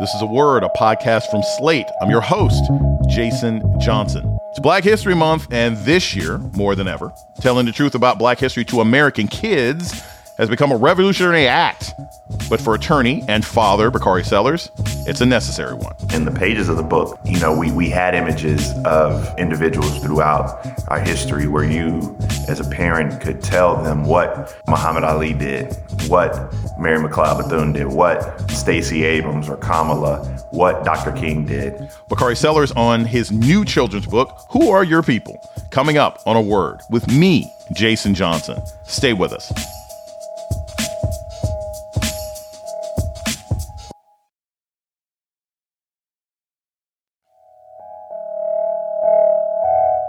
This is a word, a podcast from Slate. I'm your host, Jason Johnson. It's Black History Month, and this year, more than ever, telling the truth about Black history to American kids has become a revolutionary act. But for attorney and father Bakari Sellers, it's a necessary one. In the pages of the book, you know, we, we had images of individuals throughout our history where you, as a parent, could tell them what Muhammad Ali did, what Mary McLeod Bethune did, what Stacey Abrams or Kamala, what Dr. King did. Bakari Sellers on his new children's book, Who Are Your People? Coming up on a word with me, Jason Johnson. Stay with us.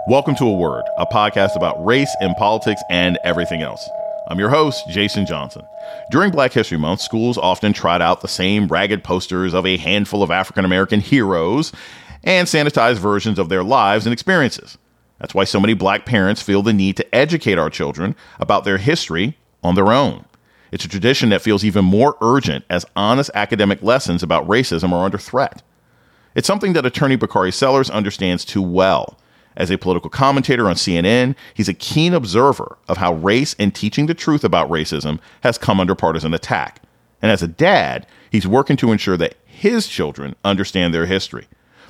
Welcome to A Word, a podcast about race and politics and everything else. I'm your host, Jason Johnson. During Black History Month, schools often trot out the same ragged posters of a handful of African American heroes and sanitized versions of their lives and experiences. That's why so many black parents feel the need to educate our children about their history on their own. It's a tradition that feels even more urgent as honest academic lessons about racism are under threat. It's something that attorney Bakari Sellers understands too well. As a political commentator on CNN, he's a keen observer of how race and teaching the truth about racism has come under partisan attack. And as a dad, he's working to ensure that his children understand their history.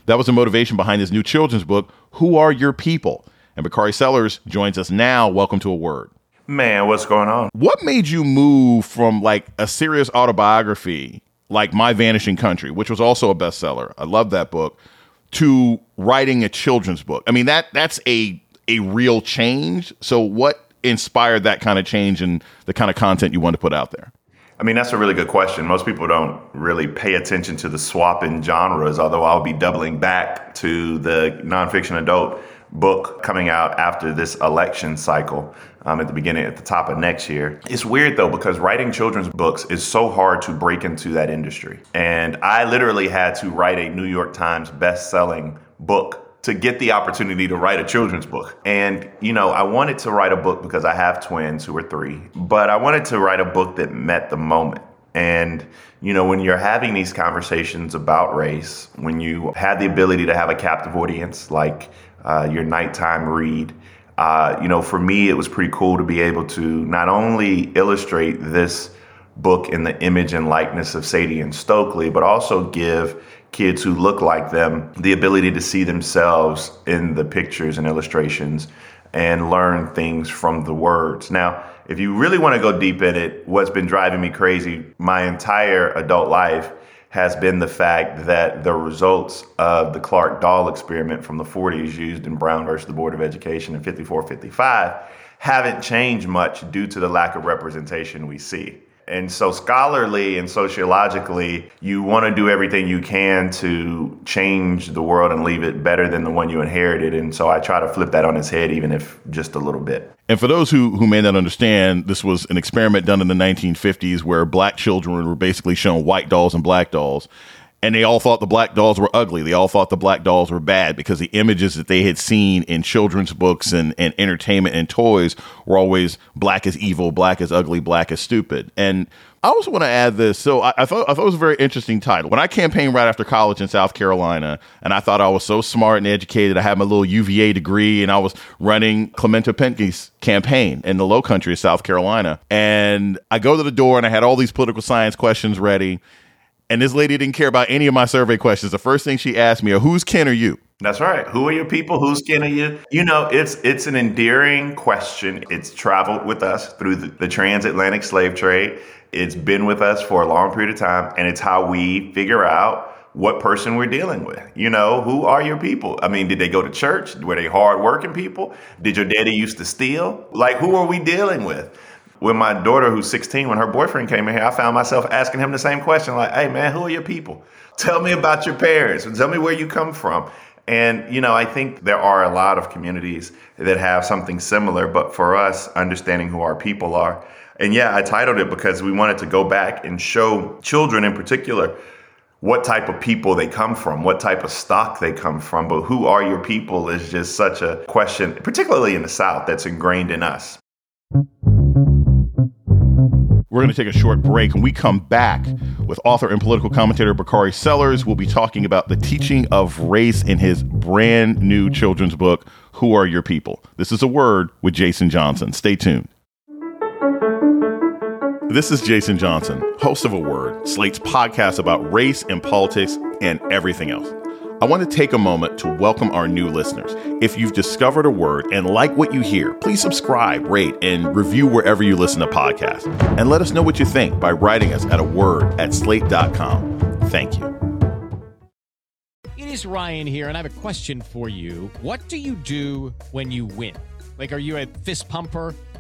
That was the motivation behind his new children's book, Who Are Your People? And Bakari Sellers joins us now. Welcome to A Word. Man, what's going on? What made you move from like a serious autobiography like My Vanishing Country, which was also a bestseller? I love that book to writing a children's book. I mean that that's a a real change. So what inspired that kind of change and the kind of content you want to put out there? I mean, that's a really good question. Most people don't really pay attention to the swap in genres, although I'll be doubling back to the nonfiction adult book coming out after this election cycle um, at the beginning, at the top of next year. It's weird though, because writing children's books is so hard to break into that industry. And I literally had to write a New York Times best-selling book to get the opportunity to write a children's book. And, you know, I wanted to write a book because I have twins who are three, but I wanted to write a book that met the moment. And, you know, when you're having these conversations about race, when you have the ability to have a captive audience like uh, your nighttime read, uh, you know, for me, it was pretty cool to be able to not only illustrate this book in the image and likeness of Sadie and Stokely, but also give kids who look like them the ability to see themselves in the pictures and illustrations and learn things from the words. Now, if you really want to go deep in it, what's been driving me crazy my entire adult life has been the fact that the results of the Clark doll experiment from the 40s used in Brown versus the Board of Education in 54 55 haven't changed much due to the lack of representation we see. And so, scholarly and sociologically, you want to do everything you can to change the world and leave it better than the one you inherited. And so, I try to flip that on its head, even if just a little bit. And for those who, who may not understand, this was an experiment done in the 1950s where black children were basically shown white dolls and black dolls and they all thought the black dolls were ugly. They all thought the black dolls were bad because the images that they had seen in children's books and, and entertainment and toys were always black as evil, black as ugly, black as stupid. And I also want to add this. So I, I, thought I thought it was a very interesting title. When I campaigned right after college in South Carolina, and I thought I was so smart and educated, I had my little UVA degree, and I was running Clementa Pinckney's campaign in the Low Country of South Carolina. And I go to the door, and I had all these political science questions ready. And this lady didn't care about any of my survey questions. The first thing she asked me are, "Whose kin are you?" That's right. Who are your people? Whose kin are you? You know, it's it's an endearing question. It's traveled with us through the, the transatlantic slave trade. It's been with us for a long period of time, and it's how we figure out what person we're dealing with. You know, who are your people? I mean, did they go to church? Were they hardworking people? Did your daddy used to steal? Like, who are we dealing with? When my daughter, who's 16, when her boyfriend came in here, I found myself asking him the same question like, hey, man, who are your people? Tell me about your parents. Tell me where you come from. And, you know, I think there are a lot of communities that have something similar, but for us, understanding who our people are. And yeah, I titled it because we wanted to go back and show children in particular what type of people they come from, what type of stock they come from. But who are your people is just such a question, particularly in the South, that's ingrained in us. We're going to take a short break. and we come back with author and political commentator Bakari Sellers. We'll be talking about the teaching of race in his brand new children's book, Who Are Your People? This is a word with Jason Johnson. Stay tuned. This is Jason Johnson, host of A Word, Slate's podcast about race and politics and everything else. I want to take a moment to welcome our new listeners. If you've discovered a word and like what you hear, please subscribe, rate, and review wherever you listen to podcasts. And let us know what you think by writing us at a word at slate.com. Thank you. It is Ryan here, and I have a question for you. What do you do when you win? Like, are you a fist pumper?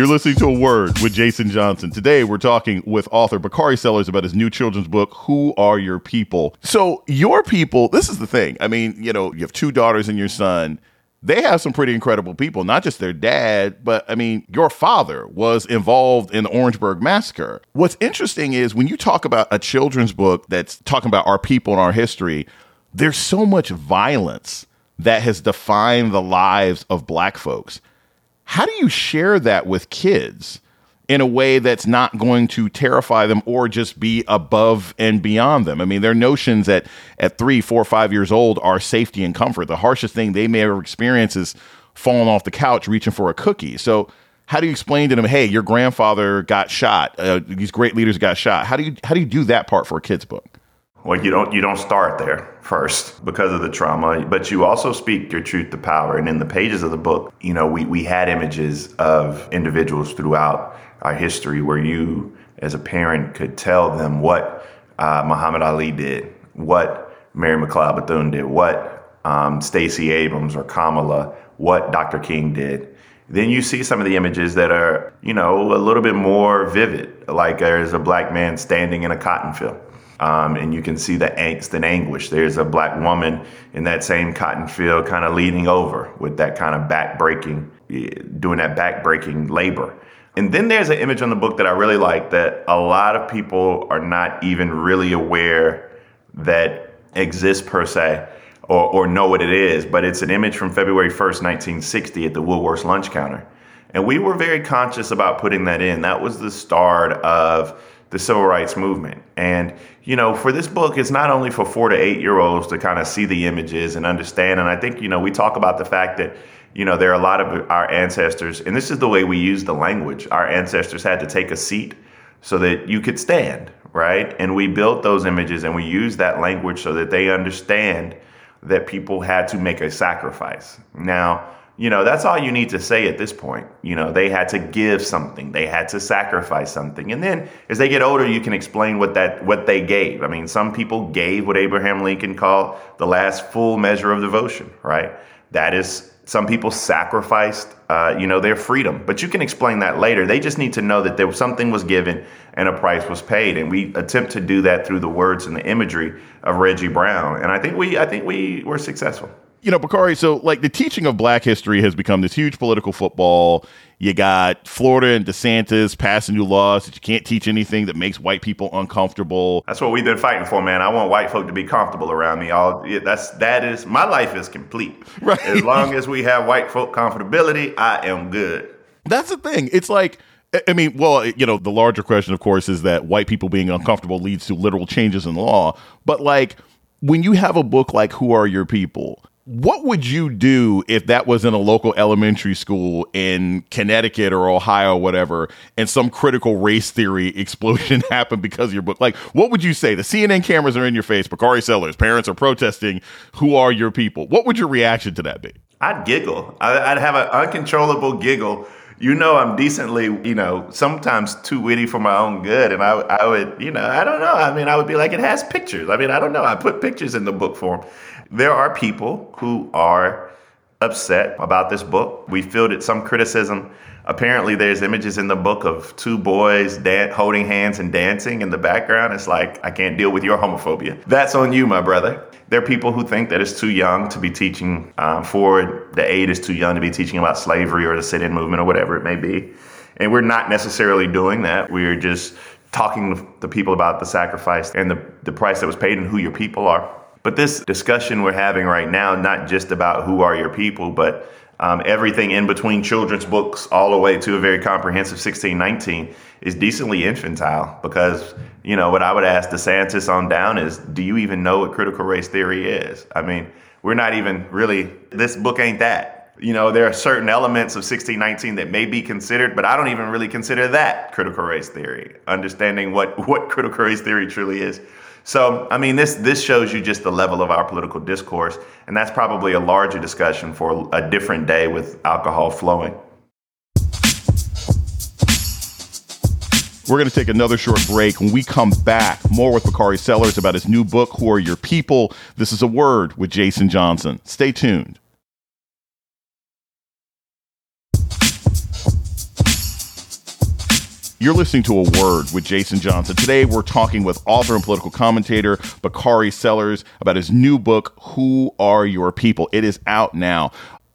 You're listening to A Word with Jason Johnson. Today, we're talking with author Bakari Sellers about his new children's book, Who Are Your People? So, your people, this is the thing. I mean, you know, you have two daughters and your son. They have some pretty incredible people, not just their dad, but I mean, your father was involved in the Orangeburg massacre. What's interesting is when you talk about a children's book that's talking about our people and our history, there's so much violence that has defined the lives of black folks how do you share that with kids in a way that's not going to terrify them or just be above and beyond them? I mean, their notions at, at three, four, five years old are safety and comfort. The harshest thing they may ever experience is falling off the couch reaching for a cookie. So, how do you explain to them, hey, your grandfather got shot? Uh, these great leaders got shot. How do you how do you do that part for a kid's book? Well, you don't you don't start there first because of the trauma, but you also speak your truth to power. And in the pages of the book, you know, we, we had images of individuals throughout our history where you, as a parent, could tell them what uh, Muhammad Ali did, what Mary McLeod Bethune did, what um, Stacey Abrams or Kamala, what Dr. King did. Then you see some of the images that are, you know, a little bit more vivid, like there's a black man standing in a cotton field um, and you can see the angst and anguish. There's a black woman in that same cotton field, kind of leaning over with that kind of back breaking, doing that back breaking labor. And then there's an image on the book that I really like that a lot of people are not even really aware that exists per se or, or know what it is, but it's an image from February 1st, 1960 at the Woolworth's lunch counter. And we were very conscious about putting that in. That was the start of the civil rights movement. And, you know, for this book, it's not only for four to eight year olds to kind of see the images and understand. And I think, you know, we talk about the fact that, you know, there are a lot of our ancestors, and this is the way we use the language. Our ancestors had to take a seat so that you could stand, right? And we built those images and we use that language so that they understand that people had to make a sacrifice. Now, you know, that's all you need to say at this point. You know, they had to give something, they had to sacrifice something. And then as they get older, you can explain what that what they gave. I mean, some people gave what Abraham Lincoln called the last full measure of devotion, right? That is some people sacrificed uh, you know, their freedom. But you can explain that later. They just need to know that there was something was given and a price was paid. And we attempt to do that through the words and the imagery of Reggie Brown. And I think we I think we were successful you know, Bakari, so like the teaching of black history has become this huge political football. You got Florida and DeSantis passing new laws that you can't teach anything that makes white people uncomfortable. That's what we've been fighting for, man. I want white folk to be comfortable around me. All that's that is my life is complete. Right. As long as we have white folk comfortability, I am good. That's the thing. It's like I mean, well, you know, the larger question, of course, is that white people being uncomfortable leads to literal changes in law. But like when you have a book like Who Are Your People, what would you do if that was in a local elementary school in Connecticut or Ohio, or whatever, and some critical race theory explosion happened because of your book? Like, what would you say? The CNN cameras are in your face. Bakari Sellers, parents are protesting. Who are your people? What would your reaction to that be? I'd giggle. I'd have an uncontrollable giggle. You know, I'm decently, you know, sometimes too witty for my own good. And I, I would, you know, I don't know. I mean, I would be like, it has pictures. I mean, I don't know. I put pictures in the book form there are people who are upset about this book. We fielded some criticism apparently there's images in the book of two boys dan- holding hands and dancing in the background. It's like, I can't deal with your homophobia. That's on you, my brother. There are people who think that it's too young to be teaching um, forward, the aid is too young to be teaching about slavery or the sit in movement or whatever it may be. And we're not necessarily doing that. We're just talking to the people about the sacrifice and the, the price that was paid and who your people are. But this discussion we're having right now, not just about who are your people, but um, everything in between children's books, all the way to a very comprehensive 1619, is decently infantile because, you know, what I would ask DeSantis on down is do you even know what critical race theory is? I mean, we're not even really, this book ain't that. You know, there are certain elements of 1619 that may be considered, but I don't even really consider that critical race theory, understanding what, what critical race theory truly is. So, I mean, this this shows you just the level of our political discourse, and that's probably a larger discussion for a different day with alcohol flowing. We're going to take another short break. When we come back, more with Bakari Sellers about his new book, Who Are Your People? This is a word with Jason Johnson. Stay tuned. You're listening to A Word with Jason Johnson. Today, we're talking with author and political commentator Bakari Sellers about his new book, Who Are Your People? It is out now.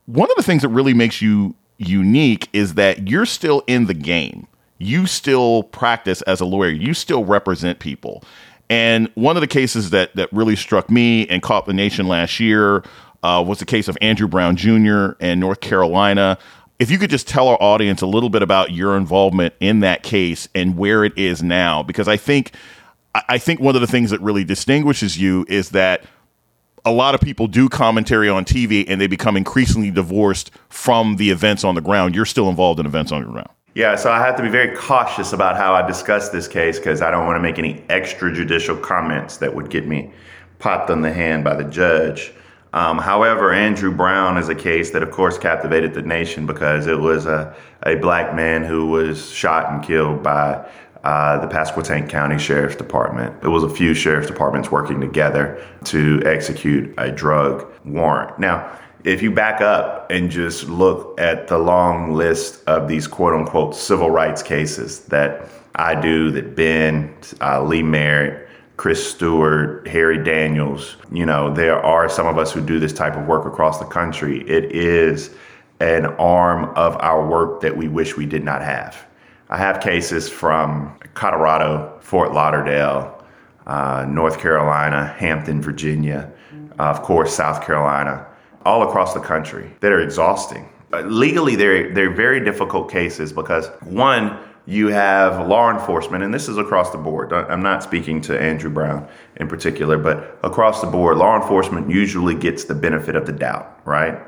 One of the things that really makes you unique is that you're still in the game. You still practice as a lawyer, you still represent people. And one of the cases that, that really struck me and caught the nation last year uh, was the case of Andrew Brown Jr. in North Carolina if you could just tell our audience a little bit about your involvement in that case and where it is now, because I think I think one of the things that really distinguishes you is that a lot of people do commentary on TV and they become increasingly divorced from the events on the ground. You're still involved in events on the ground. Yeah, so I have to be very cautious about how I discuss this case because I don't want to make any extrajudicial comments that would get me popped on the hand by the judge. Um, however, Andrew Brown is a case that, of course, captivated the nation because it was a, a black man who was shot and killed by uh, the Pasquotank County Sheriff's Department. It was a few sheriff's departments working together to execute a drug warrant. Now, if you back up and just look at the long list of these quote unquote civil rights cases that I do, that Ben, uh, Lee Merritt, Chris Stewart, Harry Daniels. You know, there are some of us who do this type of work across the country. It is an arm of our work that we wish we did not have. I have cases from Colorado, Fort Lauderdale, uh, North Carolina, Hampton, Virginia, uh, of course, South Carolina, all across the country that are exhausting. Uh, legally, they're, they're very difficult cases because, one, you have law enforcement, and this is across the board. I'm not speaking to Andrew Brown in particular, but across the board, law enforcement usually gets the benefit of the doubt, right?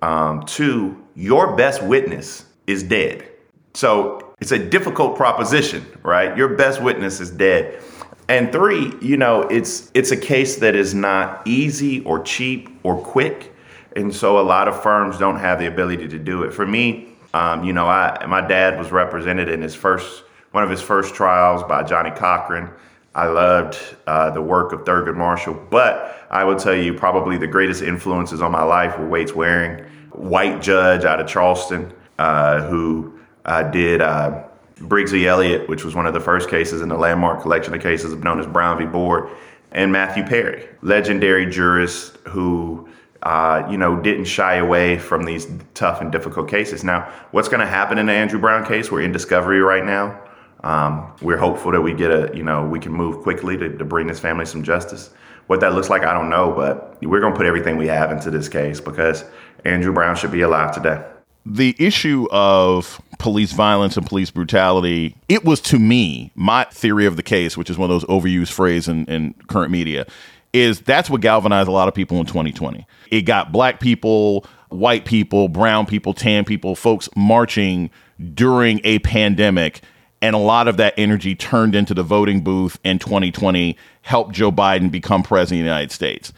Um, two, your best witness is dead. So it's a difficult proposition, right? Your best witness is dead. And three, you know, it's it's a case that is not easy or cheap or quick. And so a lot of firms don't have the ability to do it. For me, um, you know, I my dad was represented in his first one of his first trials by Johnnie Cochran. I loved uh, the work of Thurgood Marshall, but I would tell you probably the greatest influences on my life were Waties Waring, white judge out of Charleston, uh, who uh, did uh, Briggs v. Elliott, which was one of the first cases in the landmark collection of cases known as Brown v. Board, and Matthew Perry, legendary jurist who uh, you know, didn't shy away from these tough and difficult cases. Now, what's going to happen in the Andrew Brown case? We're in discovery right now. Um, we're hopeful that we get a, you know, we can move quickly to, to bring this family some justice. What that looks like, I don't know, but we're going to put everything we have into this case because Andrew Brown should be alive today. The issue of police violence and police brutality, it was to me, my theory of the case, which is one of those overused phrases in, in current media, is that's what galvanized a lot of people in 2020. It got black people, white people, brown people, tan people, folks marching during a pandemic. And a lot of that energy turned into the voting booth in 2020, helped Joe Biden become president of the United States.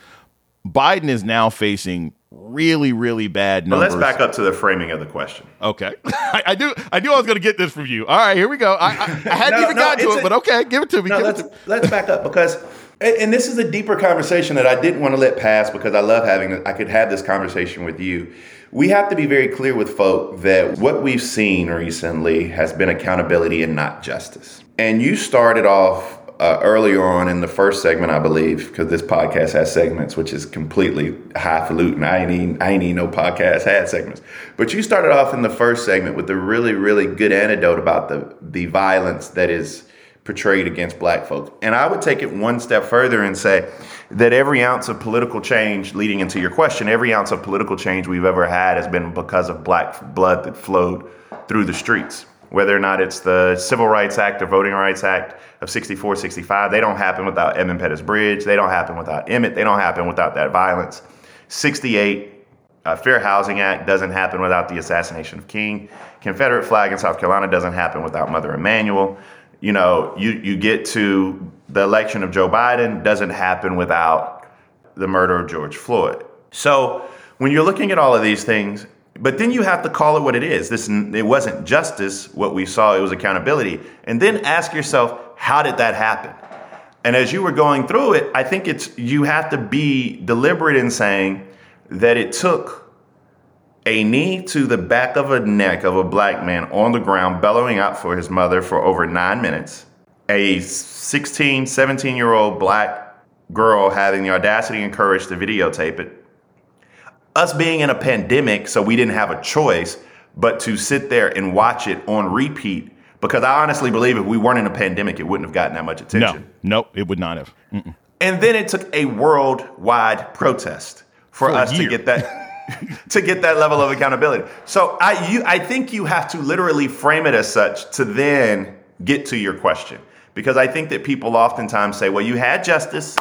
Biden is now facing really, really bad numbers. But let's back up to the framing of the question. Okay, I, I, do. I knew I was going to get this from you. All right, here we go. I, I, I hadn't no, even no, gotten to it, a, but okay, give it to me. No, let's, to let's back up because And, and this is a deeper conversation that I didn't want to let pass because I love having. I could have this conversation with you. We have to be very clear with folk that what we've seen recently has been accountability and not justice. And you started off uh, earlier on in the first segment, I believe, because this podcast has segments, which is completely highfalutin. I ain't even, I ain't even no podcast had segments. But you started off in the first segment with a really, really good anecdote about the the violence that is portrayed against black folks. And I would take it one step further and say that every ounce of political change, leading into your question, every ounce of political change we've ever had has been because of black blood that flowed through the streets. Whether or not it's the Civil Rights Act or Voting Rights Act of 64, 65, they don't happen without Edmund Pettus Bridge. They don't happen without Emmett. They don't happen without that violence. 68, uh, Fair Housing Act doesn't happen without the assassination of King. Confederate flag in South Carolina doesn't happen without Mother Emanuel you know, you, you get to the election of Joe Biden doesn't happen without the murder of George Floyd. So when you're looking at all of these things, but then you have to call it what it is. This it wasn't justice what we saw, it was accountability. And then ask yourself, how did that happen? And as you were going through it, I think it's you have to be deliberate in saying that it took a knee to the back of a neck of a black man on the ground, bellowing out for his mother for over nine minutes. A 16, 17 year old black girl having the audacity and courage to videotape it. Us being in a pandemic, so we didn't have a choice but to sit there and watch it on repeat. Because I honestly believe if we weren't in a pandemic, it wouldn't have gotten that much attention. No, no, it would not have. Mm-mm. And then it took a worldwide protest for, for us to get that. to get that level of accountability. So I you I think you have to literally frame it as such to then get to your question. Because I think that people oftentimes say, well, you had justice,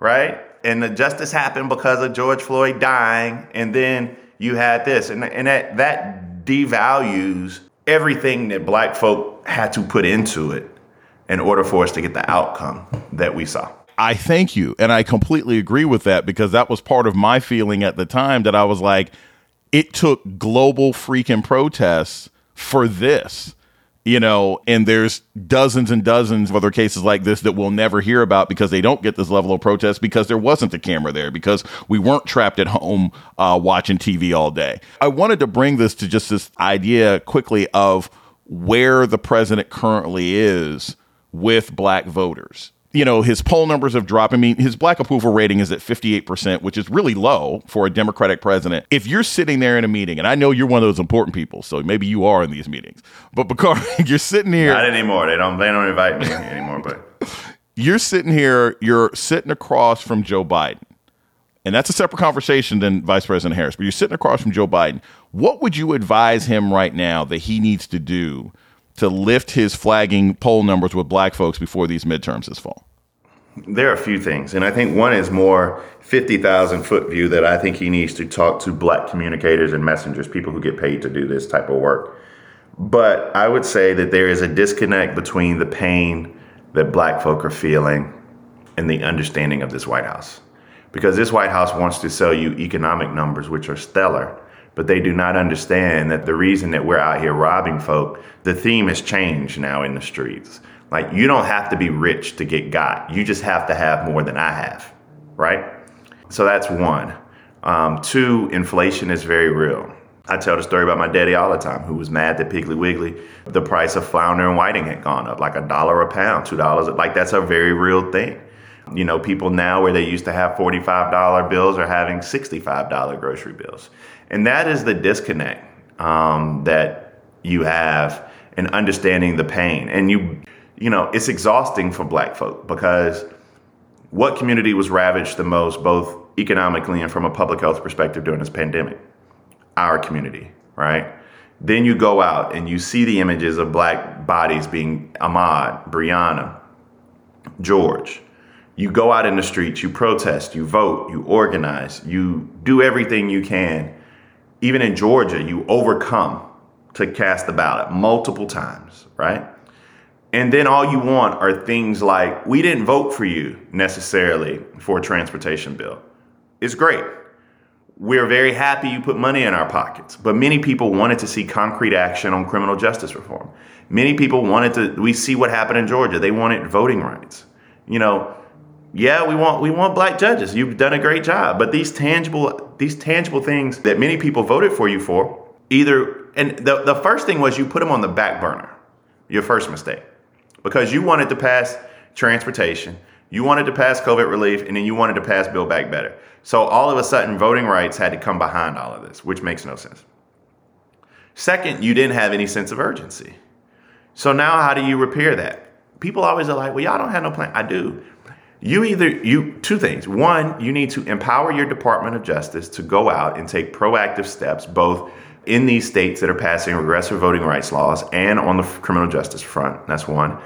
right? And the justice happened because of George Floyd dying, and then you had this. And, and that, that devalues everything that black folk had to put into it in order for us to get the outcome that we saw. I thank you. And I completely agree with that because that was part of my feeling at the time that I was like, it took global freaking protests for this, you know, and there's dozens and dozens of other cases like this that we'll never hear about because they don't get this level of protest because there wasn't a camera there, because we weren't trapped at home uh, watching TV all day. I wanted to bring this to just this idea quickly of where the president currently is with black voters you know, his poll numbers have dropped. I mean, his black approval rating is at 58%, which is really low for a Democratic president. If you're sitting there in a meeting, and I know you're one of those important people, so maybe you are in these meetings, but because you're sitting here. Not anymore. They don't, they don't invite me anymore, but. You're sitting here, you're sitting across from Joe Biden. And that's a separate conversation than Vice President Harris, but you're sitting across from Joe Biden. What would you advise him right now that he needs to do to lift his flagging poll numbers with black folks before these midterms this fall? There are a few things, and I think one is more 50,000 foot view that I think he needs to talk to black communicators and messengers, people who get paid to do this type of work. But I would say that there is a disconnect between the pain that black folk are feeling and the understanding of this White House. Because this White House wants to sell you economic numbers, which are stellar, but they do not understand that the reason that we're out here robbing folk, the theme has changed now in the streets. Like, you don't have to be rich to get got. You just have to have more than I have, right? So that's one. Um, two, inflation is very real. I tell the story about my daddy all the time, who was mad that Piggly Wiggly, the price of flounder and whiting had gone up like a dollar a pound, two dollars. Like that's a very real thing. You know, people now where they used to have $45 bills are having $65 grocery bills. And that is the disconnect um, that you have in understanding the pain. And you, you know, it's exhausting for black folk because what community was ravaged the most, both economically and from a public health perspective during this pandemic? Our community, right? Then you go out and you see the images of black bodies being Ahmaud, Breonna, George. You go out in the streets, you protest, you vote, you organize, you do everything you can even in Georgia, you overcome to cast the ballot multiple times, right? And then all you want are things like, we didn't vote for you necessarily for a transportation bill. It's great. We're very happy you put money in our pockets, but many people wanted to see concrete action on criminal justice reform. Many people wanted to, we see what happened in Georgia. They wanted voting rights. You know, yeah, we want we want black judges. You've done a great job. But these tangible these tangible things that many people voted for you for, either and the, the first thing was you put them on the back burner. Your first mistake. Because you wanted to pass transportation, you wanted to pass COVID relief, and then you wanted to pass Build Back Better. So all of a sudden, voting rights had to come behind all of this, which makes no sense. Second, you didn't have any sense of urgency. So now how do you repair that? People always are like, well, y'all don't have no plan. I do. You either, you, two things. One, you need to empower your Department of Justice to go out and take proactive steps, both in these states that are passing regressive voting rights laws and on the criminal justice front. That's one.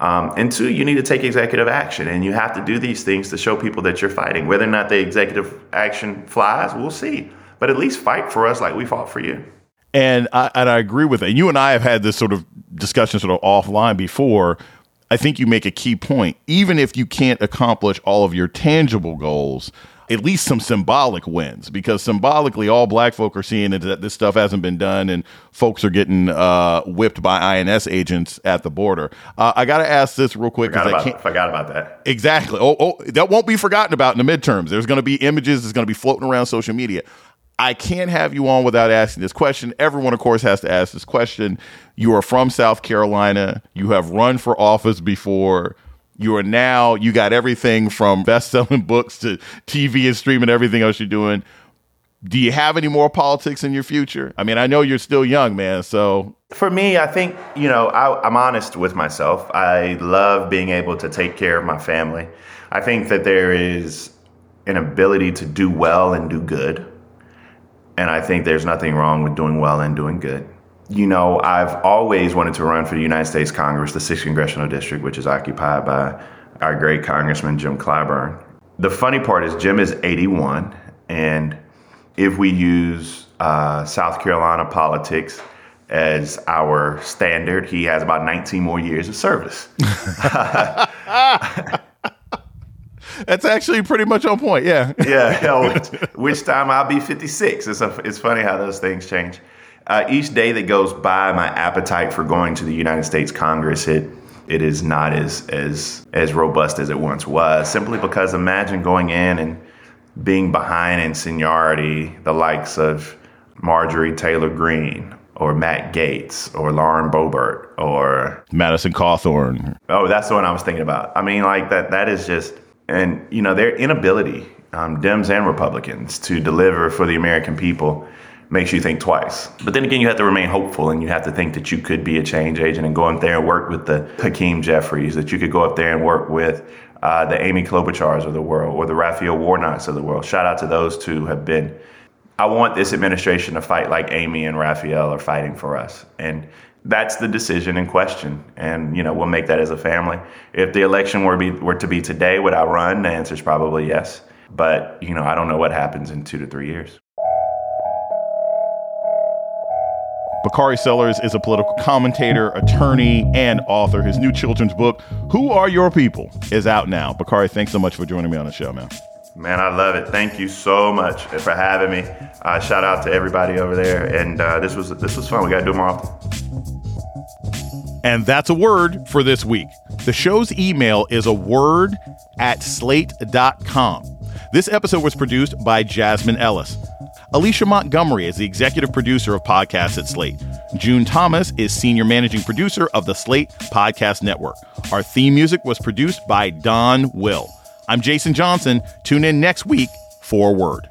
Um, and two, you need to take executive action, and you have to do these things to show people that you're fighting. Whether or not the executive action flies, we'll see. But at least fight for us like we fought for you. And I, and I agree with it. You and I have had this sort of discussion sort of offline before. I think you make a key point. Even if you can't accomplish all of your tangible goals, at least some symbolic wins because symbolically all black folk are seeing is that this stuff hasn't been done and folks are getting uh, whipped by INS agents at the border. Uh, I got to ask this real quick because I can't forgot about that. Exactly. Oh, oh, that won't be forgotten about in the midterms. There's going to be images. Going to be floating around social media. I can't have you on without asking this question. Everyone, of course, has to ask this question. You are from South Carolina. You have run for office before you are now you got everything from best-selling books to TV and streaming everything else you're doing. Do you have any more politics in your future? I mean, I know you're still young, man. So for me, I think you know I, I'm honest with myself. I love being able to take care of my family. I think that there is an ability to do well and do good, and I think there's nothing wrong with doing well and doing good you know, I've always wanted to run for the United States Congress, the 6th Congressional District, which is occupied by our great Congressman Jim Clyburn. The funny part is, Jim is 81, and if we use uh, South Carolina politics as our standard, he has about 19 more years of service. That's actually pretty much on point, yeah. yeah, which, which time I'll be 56. It's, a, it's funny how those things change uh, each day that goes by, my appetite for going to the United States Congress it it is not as as as robust as it once was. Simply because imagine going in and being behind in seniority the likes of Marjorie Taylor Greene or Matt Gaetz or Lauren Boebert or Madison Cawthorn. Oh, that's the one I was thinking about. I mean, like that. That is just and you know their inability, um, Dems and Republicans, to deliver for the American people makes you think twice. But then again, you have to remain hopeful and you have to think that you could be a change agent and go up there and work with the Hakeem Jeffries, that you could go up there and work with uh, the Amy Klobuchars of the world or the Raphael Warnocks of the world. Shout out to those two have been. I want this administration to fight like Amy and Raphael are fighting for us. And that's the decision in question. And, you know, we'll make that as a family. If the election were, be, were to be today, would I run? The answer is probably yes. But, you know, I don't know what happens in two to three years. Bakari Sellers is a political commentator, attorney, and author. His new children's book, Who Are Your People, is out now. Bakari, thanks so much for joining me on the show, man. Man, I love it. Thank you so much for having me. Uh, shout out to everybody over there, and uh, this was this was fun. We got to do more often. And that's a word for this week. The show's email is a word at slate.com. This episode was produced by Jasmine Ellis. Alicia Montgomery is the executive producer of podcasts at Slate. June Thomas is senior managing producer of the Slate Podcast Network. Our theme music was produced by Don Will. I'm Jason Johnson. Tune in next week for word.